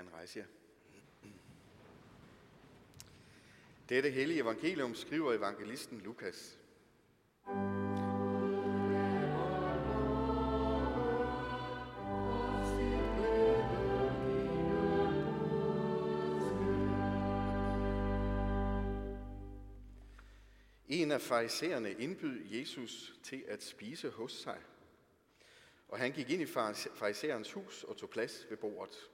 gerne rejse jer. Dette hellige evangelium skriver evangelisten Lukas. En af farisæerne indbød Jesus til at spise hos sig. Og han gik ind i farisæerens hus og tog plads ved bordet.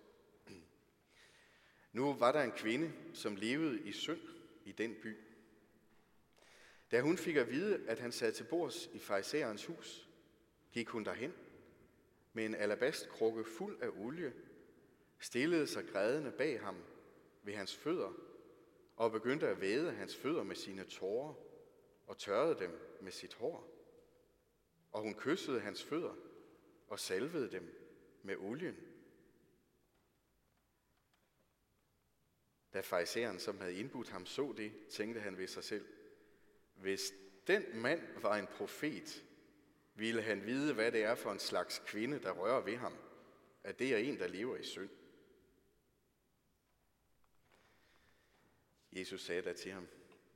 Nu var der en kvinde, som levede i synd i den by. Da hun fik at vide, at han sad til bords i farisæerens hus, gik hun derhen med en alabastkrukke fuld af olie, stillede sig grædende bag ham ved hans fødder og begyndte at væde hans fødder med sine tårer og tørrede dem med sit hår. Og hun kyssede hans fødder og salvede dem med olien. Da fariseren, som havde indbudt ham, så det, tænkte han ved sig selv, hvis den mand var en profet, ville han vide, hvad det er for en slags kvinde, der rører ved ham, at det er en, der lever i synd. Jesus sagde da til ham,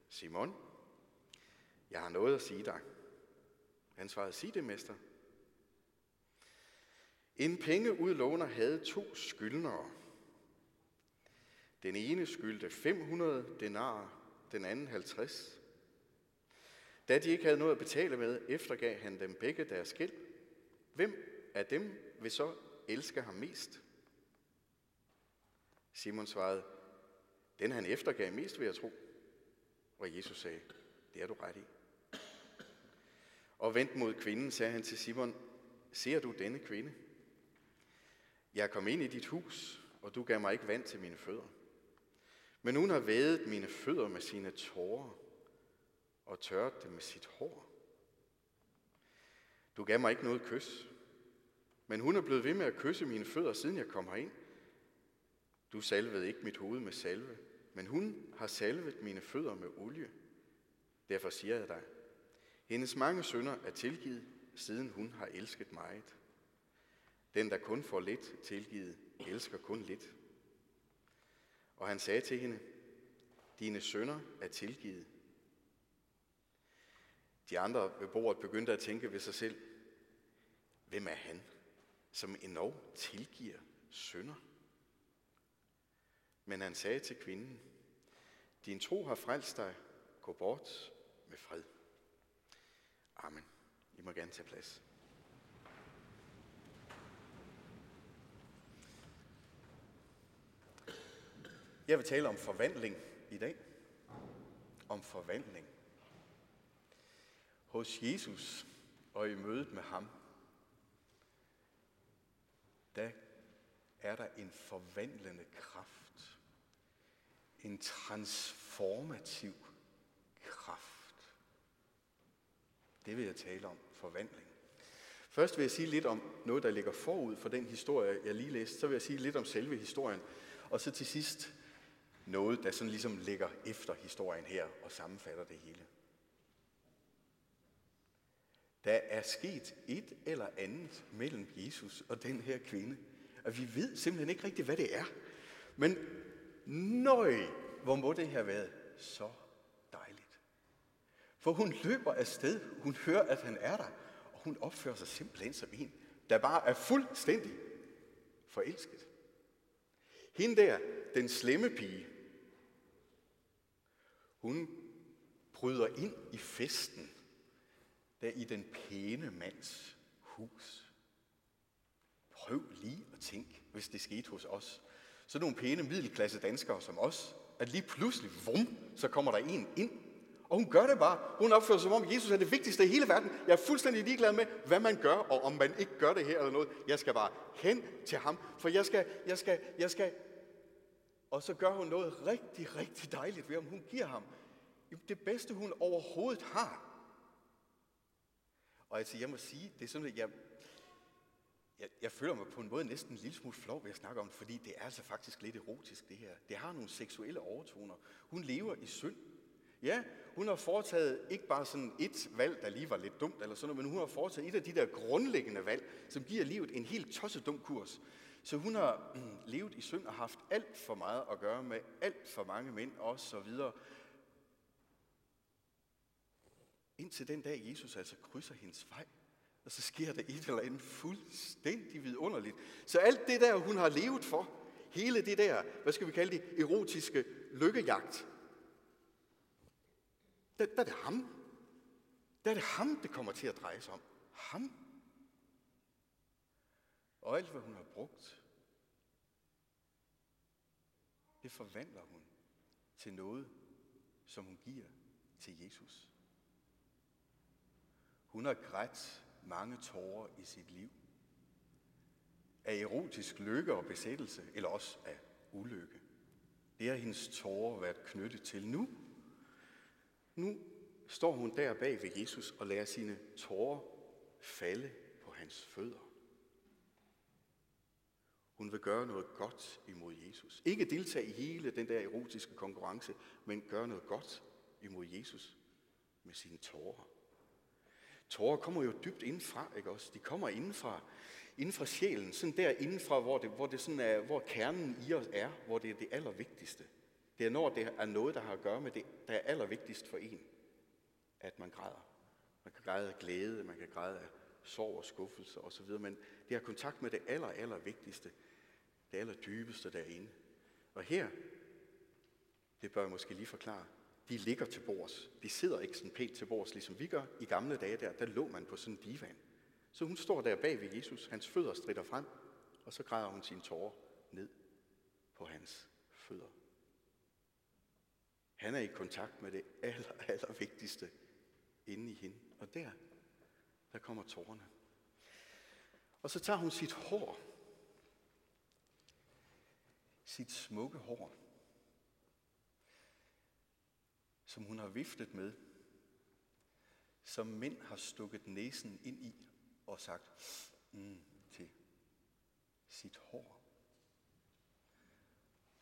Simon, jeg har noget at sige dig. Han svarede, sig det, mester. En pengeudlåner havde to skyldnere. Den ene skyldte 500 denarer, den anden 50. Da de ikke havde noget at betale med, eftergav han dem begge deres gæld. Hvem af dem vil så elske ham mest? Simon svarede, den han eftergav mest, vil jeg tro. Og Jesus sagde, det er du ret i. Og vendt mod kvinden, sagde han til Simon, ser du denne kvinde? Jeg kom ind i dit hus, og du gav mig ikke vand til mine fødder. Men hun har vædet mine fødder med sine tårer og tørret dem med sit hår. Du gav mig ikke noget kys, men hun er blevet ved med at kysse mine fødder, siden jeg kom herind. Du salvede ikke mit hoved med salve, men hun har salvet mine fødder med olie. Derfor siger jeg dig, hendes mange sønder er tilgivet, siden hun har elsket meget. Den, der kun får lidt tilgivet, elsker kun lidt. Og han sagde til hende, dine sønner er tilgivet. De andre ved bordet begyndte at tænke ved sig selv, hvem er han, som endnu tilgiver sønder? Men han sagde til kvinden, din tro har frelst dig, gå bort med fred. Amen. I må gerne tage plads. Jeg vil tale om forvandling i dag. Om forvandling. Hos Jesus og i mødet med ham, der er der en forvandlende kraft. En transformativ kraft. Det vil jeg tale om, forvandling. Først vil jeg sige lidt om noget, der ligger forud for den historie, jeg lige læste. Så vil jeg sige lidt om selve historien. Og så til sidst noget, der sådan ligesom ligger efter historien her og sammenfatter det hele. Der er sket et eller andet mellem Jesus og den her kvinde, og vi ved simpelthen ikke rigtigt, hvad det er. Men nøj, hvor må det have været så dejligt. For hun løber afsted, hun hører, at han er der, og hun opfører sig simpelthen som en, der bare er fuldstændig forelsket. Hende der, den slemme pige, hun bryder ind i festen, der i den pæne mands hus. Prøv lige at tænke, hvis det skete hos os. Så nogle pæne middelklasse danskere som os, at lige pludselig, vum, så kommer der en ind. Og hun gør det bare. Hun opfører sig som om, Jesus er det vigtigste i hele verden. Jeg er fuldstændig ligeglad med, hvad man gør, og om man ikke gør det her eller noget. Jeg skal bare hen til ham, for jeg skal, jeg skal, jeg skal. Og så gør hun noget rigtig, rigtig dejligt ved ham. Hun giver ham det bedste, hun overhovedet har. Og altså, jeg må sige, det er sådan, at jeg, jeg, jeg føler mig på en måde næsten en lille smule flov ved at snakke om det, fordi det er altså faktisk lidt erotisk, det her. Det har nogle seksuelle overtoner. Hun lever i synd. Ja, hun har foretaget ikke bare sådan et valg, der lige var lidt dumt eller sådan noget, men hun har foretaget et af de der grundlæggende valg, som giver livet en helt tosset dum kurs. Så hun har mm, levet i synd og haft alt for meget at gøre med alt for mange mænd og så videre. Indtil den dag, Jesus altså krydser hendes vej, og så sker der et eller andet fuldstændig vidunderligt. Så alt det der, hun har levet for, hele det der, hvad skal vi kalde det, erotiske lykkejagt, der, der er det ham. Der er det ham, det kommer til at dreje sig om. Ham. Og alt, hvad hun har brugt, det forvandler hun til noget, som hun giver til Jesus. Hun har grædt mange tårer i sit liv. Af erotisk lykke og besættelse, eller også af ulykke. Det har hendes tårer været knyttet til nu. Nu står hun der bag ved Jesus og lader sine tårer falde på hans fødder. Hun vil gøre noget godt imod Jesus. Ikke deltage i hele den der erotiske konkurrence, men gøre noget godt imod Jesus med sine tårer. Tårer kommer jo dybt indenfra, ikke også? De kommer indenfra, indenfra sjælen, sådan der indenfra, hvor, det, hvor, det sådan er, hvor kernen i os er, hvor det er det allervigtigste. Det er når det er noget, der har at gøre med det, der er allervigtigst for en, at man græder. Man kan græde af glæde, man kan græde af sorg og skuffelse osv., men det har kontakt med det aller, aller vigtigste, det aller dybeste derinde. Og her, det bør jeg måske lige forklare, de ligger til bords. De sidder ikke sådan pænt til bords, ligesom vi gør. I gamle dage der, der lå man på sådan en divan. Så hun står der bag ved Jesus, hans fødder strider frem, og så græder hun sine tårer ned på hans fødder. Han er i kontakt med det aller, aller vigtigste inde i hende. Og der, der kommer tårerne. Og så tager hun sit hår, sit smukke hår, som hun har viftet med, som mænd har stukket næsen ind i og sagt mm, til sit hår.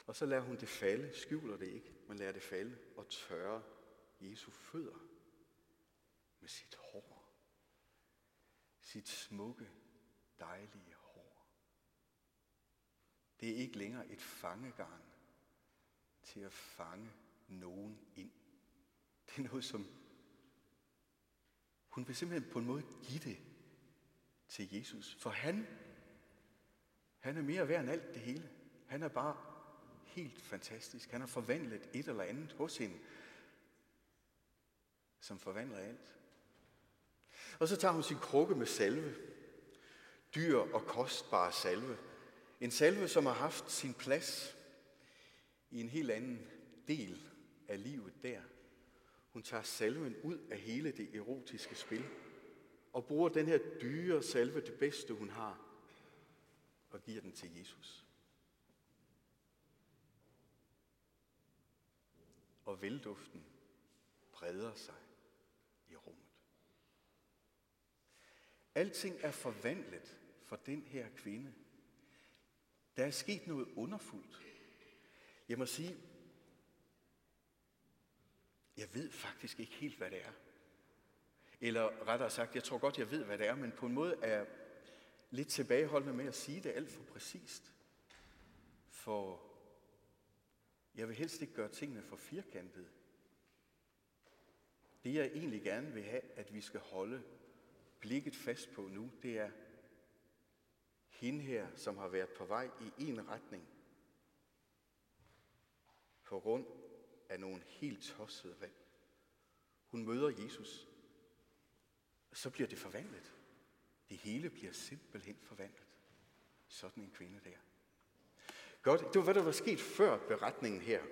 Og så lader hun det falde, skjuler det ikke, men lader det falde og tørre Jesu fødder med sit hår. Sit smukke, dejlige. Det er ikke længere et fangegarn til at fange nogen ind. Det er noget, som hun vil simpelthen på en måde give det til Jesus. For han, han er mere værd end alt det hele. Han er bare helt fantastisk. Han har forvandlet et eller andet hos hende, som forvandler alt. Og så tager hun sin krukke med salve. Dyr og kostbare salve. En salve, som har haft sin plads i en helt anden del af livet der. Hun tager salven ud af hele det erotiske spil og bruger den her dyre salve, det bedste hun har, og giver den til Jesus. Og velduften breder sig i rummet. Alting er forvandlet for den her kvinde. Der er sket noget underfuldt. Jeg må sige, jeg ved faktisk ikke helt, hvad det er. Eller rettere sagt, jeg tror godt, jeg ved, hvad det er, men på en måde er lidt tilbageholdende med at sige det alt for præcist. For jeg vil helst ikke gøre tingene for firkantede. Det jeg egentlig gerne vil have, at vi skal holde blikket fast på nu, det er hende her, som har været på vej i en retning, på grund af nogle helt tossede valg. Hun møder Jesus, så bliver det forvandlet. Det hele bliver simpelthen forvandlet. Sådan en kvinde der. Godt, det var hvad der var sket før beretningen her.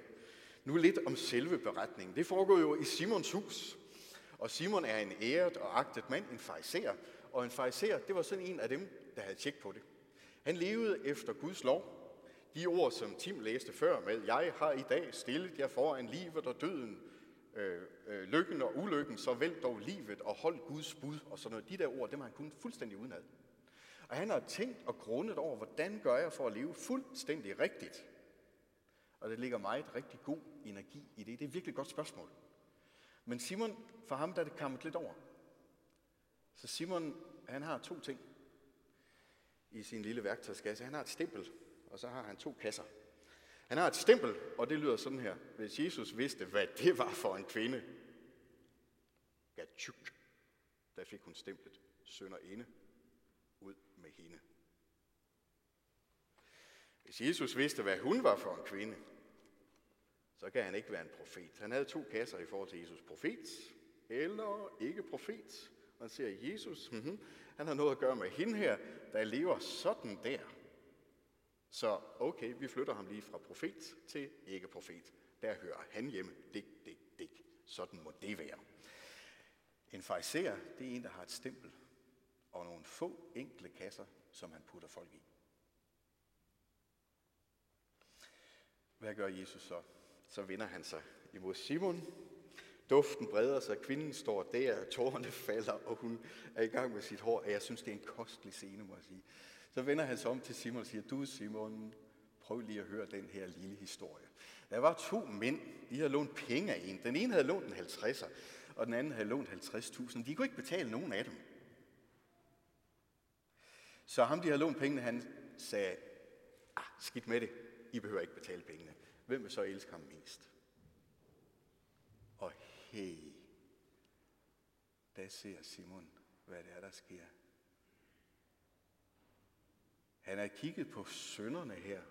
Nu lidt om selve beretningen. Det foregår jo i Simons hus. Og Simon er en æret og agtet mand, en fariser. Og en fariser, det var sådan en af dem, der havde tjek på det. Han levede efter Guds lov. De ord, som Tim læste før med, jeg har i dag stillet jer foran livet og døden, øh, øh, lykken og ulykken, så vælg dog livet og hold Guds bud og sådan noget. De der ord, dem har han kun fuldstændig udenad. Og han har tænkt og grundet over, hvordan gør jeg for at leve fuldstændig rigtigt. Og det ligger meget rigtig god energi i det. Det er et virkelig godt spørgsmål. Men Simon, for ham der er det kommet lidt over. Så Simon, han har to ting i sin lille værktøjskasse. Han har et stempel, og så har han to kasser. Han har et stempel, og det lyder sådan her. Hvis Jesus vidste, hvad det var for en kvinde, Gatchuk, der fik hun stemplet sønder inde ud med hende. Hvis Jesus vidste, hvad hun var for en kvinde, så kan han ikke være en profet. Han havde to kasser i forhold til Jesus. Profet eller ikke profet. Man ser Jesus, mm-hmm, han har noget at gøre med hende her, der lever sådan der. Så okay, vi flytter ham lige fra profet til ikke profet. Der hører han hjemme. Dik, dik, dik. Sådan må det være. En fariser, det er en, der har et stempel og nogle få enkle kasser, som han putter folk i. Hvad gør Jesus så? Så vender han sig imod Simon. Duften breder sig, kvinden står der, tårerne falder, og hun er i gang med sit hår. Jeg synes, det er en kostelig scene, må jeg sige. Så vender han sig om til Simon og siger, du Simon, prøv lige at høre den her lille historie. Der var to mænd, de havde lånt penge af en. Den ene havde lånt en 50'er, og den anden havde lånt 50.000. De kunne ikke betale nogen af dem. Så ham, de havde lånt pengene, han sagde, ah, skidt med det, I behøver ikke betale pengene. Hvem vil så elske ham mest? Og hey, der ser Simon, hvad det er, der sker. Han har kigget på sønderne her,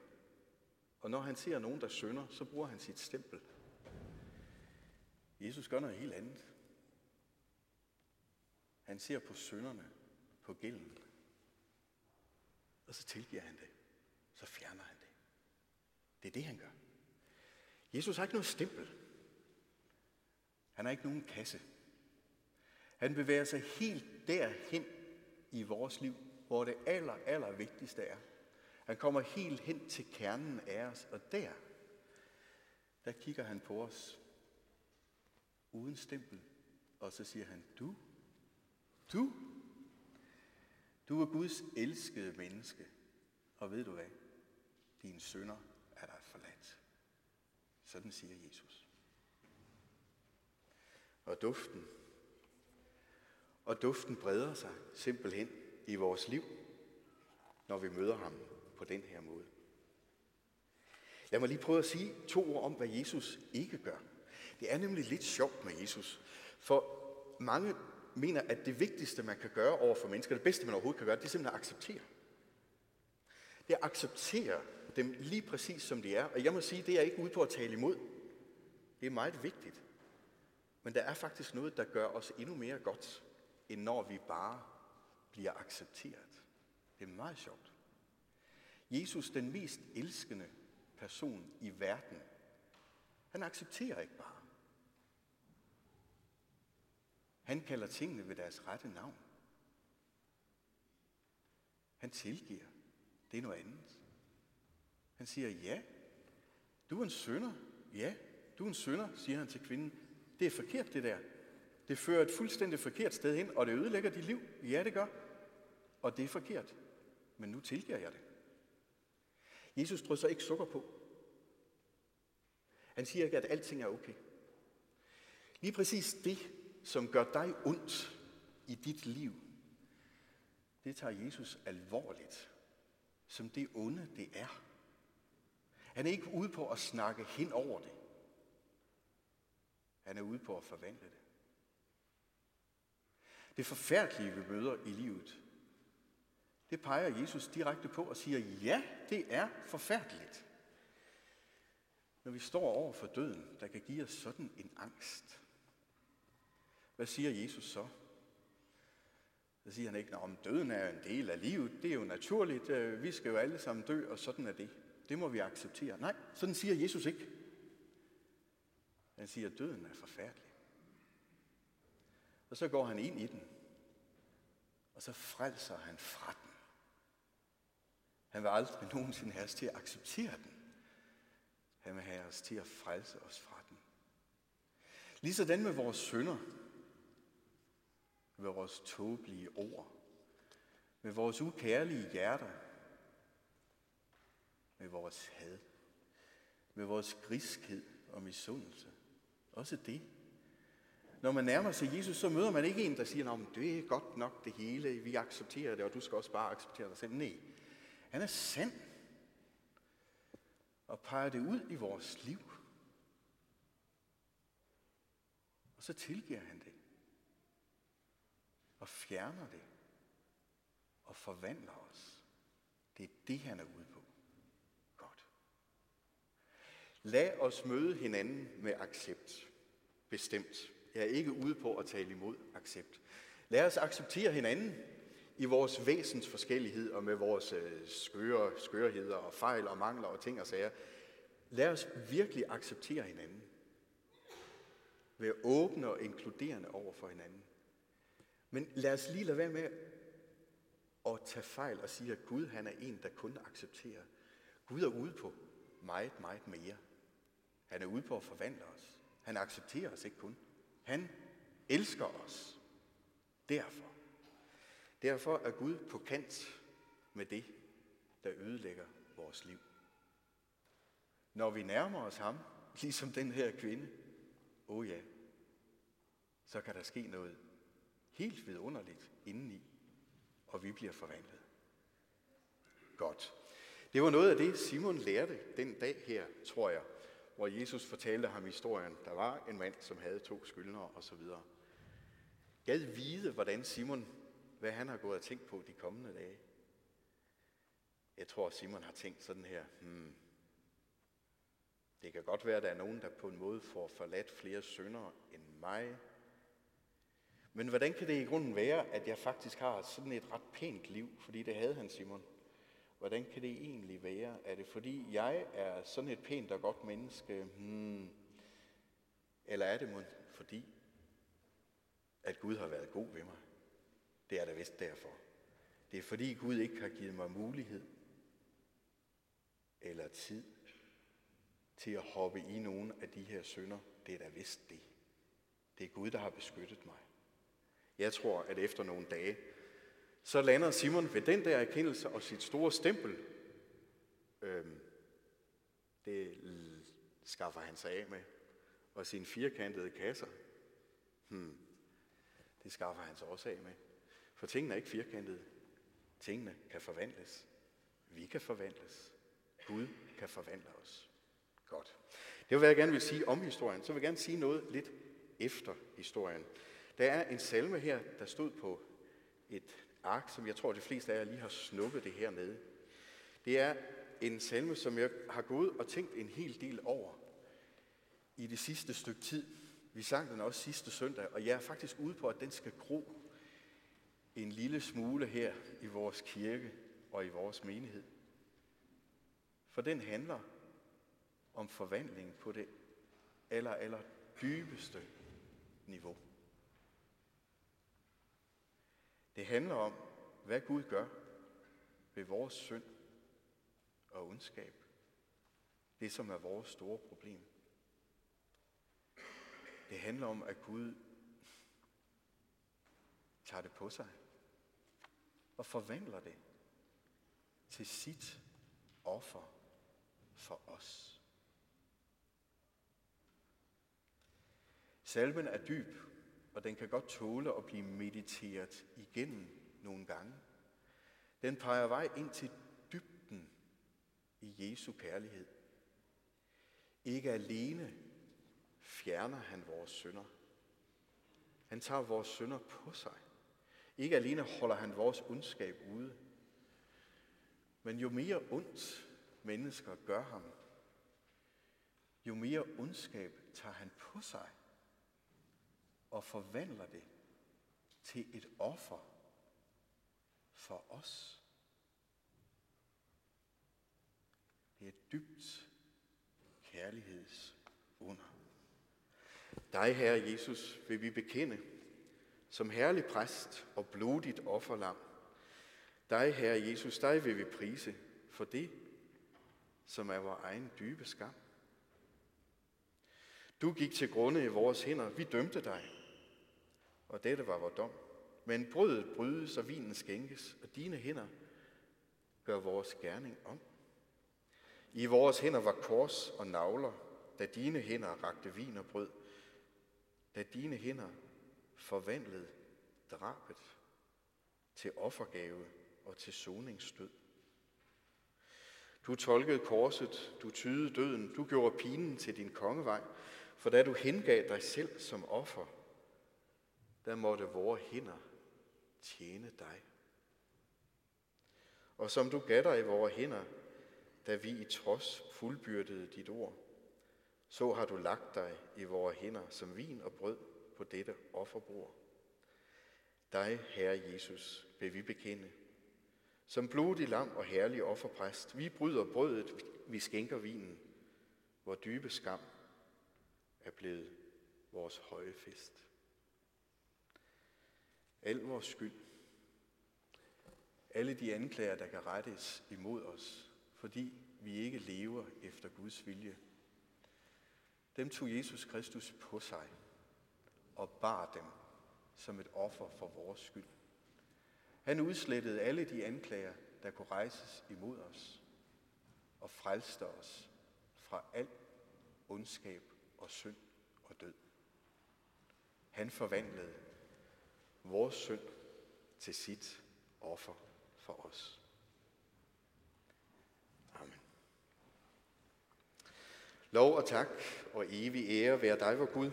og når han ser nogen, der synder, så bruger han sit stempel. Jesus gør noget helt andet. Han ser på sønderne, på gælden, og så tilgiver han det. Så fjerner han det. Det er det, han gør. Jesus har ikke noget stempel. Han har ikke nogen kasse. Han bevæger sig helt derhen i vores liv, hvor det aller, aller vigtigste er. Han kommer helt hen til kernen af os, og der, der kigger han på os uden stempel, og så siger han, du, du, du er Guds elskede menneske, og ved du hvad? Dine sønder er dig forladt. Sådan siger Jesus. Og duften, og duften breder sig simpelthen i vores liv, når vi møder ham på den her måde. Lad mig lige prøve at sige to ord om, hvad Jesus ikke gør. Det er nemlig lidt sjovt med Jesus, for mange mener, at det vigtigste, man kan gøre over for mennesker, det bedste, man overhovedet kan gøre, det er simpelthen at acceptere. Det er at acceptere dem lige præcis som de er. Og jeg må sige, det er ikke ude på at tale imod. Det er meget vigtigt. Men der er faktisk noget, der gør os endnu mere godt, end når vi bare bliver accepteret. Det er meget sjovt. Jesus, den mest elskende person i verden, han accepterer ikke bare. Han kalder tingene ved deres rette navn. Han tilgiver. Det er noget andet. Han siger, ja, du er en sønder. Ja, du er en sønder, siger han til kvinden. Det er forkert, det der. Det fører et fuldstændig forkert sted hen, og det ødelægger dit liv. Ja, det gør. Og det er forkert. Men nu tilgiver jeg det. Jesus drysser ikke sukker på. Han siger ikke, at alting er okay. Lige præcis det, som gør dig ondt i dit liv, det tager Jesus alvorligt, som det onde det er. Han er ikke ude på at snakke hen over det. Han er ude på at forvandle det. Det forfærdelige, vi møder i livet, det peger Jesus direkte på og siger, ja, det er forfærdeligt. Når vi står over for døden, der kan give os sådan en angst. Hvad siger Jesus så? Så siger han ikke, om døden er en del af livet, det er jo naturligt, øh, vi skal jo alle sammen dø, og sådan er det. Det må vi acceptere. Nej, sådan siger Jesus ikke. Han siger, at døden er forfærdelig. Og så går han ind i den, og så frelser han fra den. Han vil aldrig nogensinde have os til at acceptere den. Han vil have os til at frelse os fra den. Ligesådan med vores sønder, med vores tåbelige ord, med vores ukærlige hjerter, med vores had, med vores griskhed og misundelse. Også det. Når man nærmer sig Jesus, så møder man ikke en, der siger, at det er godt nok det hele, vi accepterer det, og du skal også bare acceptere dig selv. Nej, Han er sand. Og peger det ud i vores liv. Og så tilgiver han det. Og fjerner det. Og forvandler os. Det er det, han er ude på. Godt. Lad os møde hinanden med accept. Bestemt. Jeg er ikke ude på at tale imod accept. Lad os acceptere hinanden i vores væsens forskellighed og med vores øh, skøre, skørheder og fejl og mangler og ting og sager. Lad os virkelig acceptere hinanden. Være åbne og inkluderende over for hinanden. Men lad os lige lade være med at tage fejl og sige, at Gud han er en, der kun accepterer. Gud er ude på meget, meget mere. Han er ude på at forvandle os. Han accepterer os ikke kun. Han elsker os. Derfor. Derfor er Gud på kant med det, der ødelægger vores liv. Når vi nærmer os ham, ligesom den her kvinde, åh oh ja, så kan der ske noget helt vidunderligt indeni, og vi bliver forvandlet. Godt. Det var noget af det, Simon lærte den dag her, tror jeg, hvor Jesus fortalte ham historien. Der var en mand, som havde to skyldnere osv. Gad vide, hvordan Simon, hvad han har gået og tænkt på de kommende dage. Jeg tror, Simon har tænkt sådan her, hmm, det kan godt være, at der er nogen, der på en måde får forladt flere syndere end mig. Men hvordan kan det i grunden være, at jeg faktisk har sådan et ret pænt liv? Fordi det havde han, Simon. Hvordan kan det egentlig være? Er det fordi, jeg er sådan et pænt og godt menneske? Hmm. Eller er det fordi, at Gud har været god ved mig? Det er da vist derfor. Det er fordi Gud ikke har givet mig mulighed eller tid til at hoppe i nogle af de her sønder. Det er da vist det. Det er Gud, der har beskyttet mig. Jeg tror, at efter nogle dage, så lander Simon ved den der erkendelse og sit store stempel. Øhm, det skaffer han sig af med. Og sine firkantede kasser. Hmm, det skaffer han sig også af med. For tingene er ikke firkantede. Tingene kan forvandles. Vi kan forvandles. Gud kan forvandle os. Godt. Det var, hvad jeg gerne vil sige om historien. Så vil jeg gerne sige noget lidt efter historien. Der er en salme her, der stod på et ark, som jeg tror, de fleste af jer lige har snuppet det her med. Det er en salme, som jeg har gået og tænkt en hel del over i det sidste stykke tid. Vi sang den også sidste søndag, og jeg er faktisk ude på, at den skal gro en lille smule her i vores kirke og i vores menighed. For den handler om forvandling på det aller, aller dybeste niveau. Det handler om, hvad Gud gør ved vores synd og ondskab. Det, som er vores store problem. Det handler om, at Gud tager det på sig og forvandler det til sit offer for os. Salmen er dyb, og den kan godt tåle at blive mediteret igennem nogle gange. Den peger vej ind til dybden i Jesu kærlighed. Ikke alene fjerner han vores synder. Han tager vores synder på sig. Ikke alene holder han vores ondskab ude. Men jo mere ondt mennesker gør ham, jo mere ondskab tager han på sig og forvandler det til et offer for os. Det er dybt kærlighedsunder. Dig, Herre Jesus, vil vi bekende som herlig præst og blodigt offerlam. Dig, Herre Jesus, dig vil vi prise for det, som er vores egen dybe skam. Du gik til grunde i vores hænder, vi dømte dig, og dette var vores dom. Men brødet brydes, og vinen skænkes, og dine hænder gør vores gerning om. I vores hænder var kors og navler, da dine hænder rakte vin og brød, da dine hænder forvandlede drabet til offergave og til soningsstød. Du tolkede korset, du tydede døden, du gjorde pinen til din kongevej, for da du hengav dig selv som offer, der måtte vores hænder tjene dig. Og som du gav dig i vores hænder, da vi i trods fuldbyrdede dit ord, så har du lagt dig i vores hænder som vin og brød på dette offerbord. Dig, Herre Jesus, vil vi bekende. Som blodig lam og herlig offerpræst, vi bryder brødet, vi skænker vinen, hvor dybe skam er blevet vores høje fest. Al vores skyld, alle de anklager, der kan rettes imod os, fordi vi ikke lever efter Guds vilje, dem tog Jesus Kristus på sig og bar dem som et offer for vores skyld. Han udslettede alle de anklager, der kunne rejses imod os, og frelste os fra al ondskab og synd og død. Han forvandlede vores synd til sit offer for os. Amen. Lov og tak og evig ære være dig, vor Gud,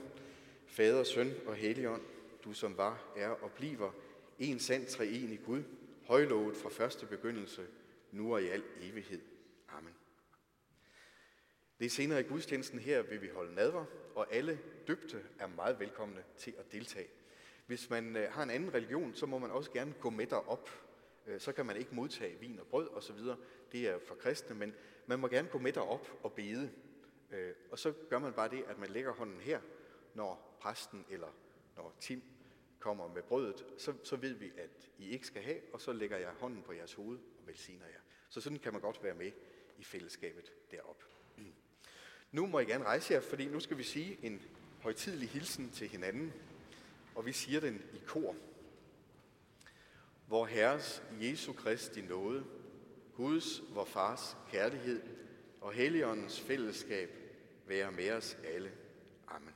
Fader, Søn og Helligånd, du som var, er og bliver en sand treenig Gud, højlovet fra første begyndelse, nu og i al evighed. Amen. Det er senere i gudstjenesten her vil vi holde nadver, og alle døbte er meget velkomne til at deltage. Hvis man øh, har en anden religion, så må man også gerne gå med derop. Øh, så kan man ikke modtage vin og brød osv. Det er for kristne, men man må gerne gå med derop og bede. Øh, og så gør man bare det, at man lægger hånden her, når præsten eller når Tim kommer med brødet, så, så ved vi, at I ikke skal have, og så lægger jeg hånden på jeres hoved og velsigner jer. Så sådan kan man godt være med i fællesskabet derop. Nu må I gerne rejse jer, fordi nu skal vi sige en højtidelig hilsen til hinanden, og vi siger den i kor. Vor Herres Jesu Kristi nåde, Guds, vor Fars kærlighed og Helligåndens fællesskab være med os alle. Amen.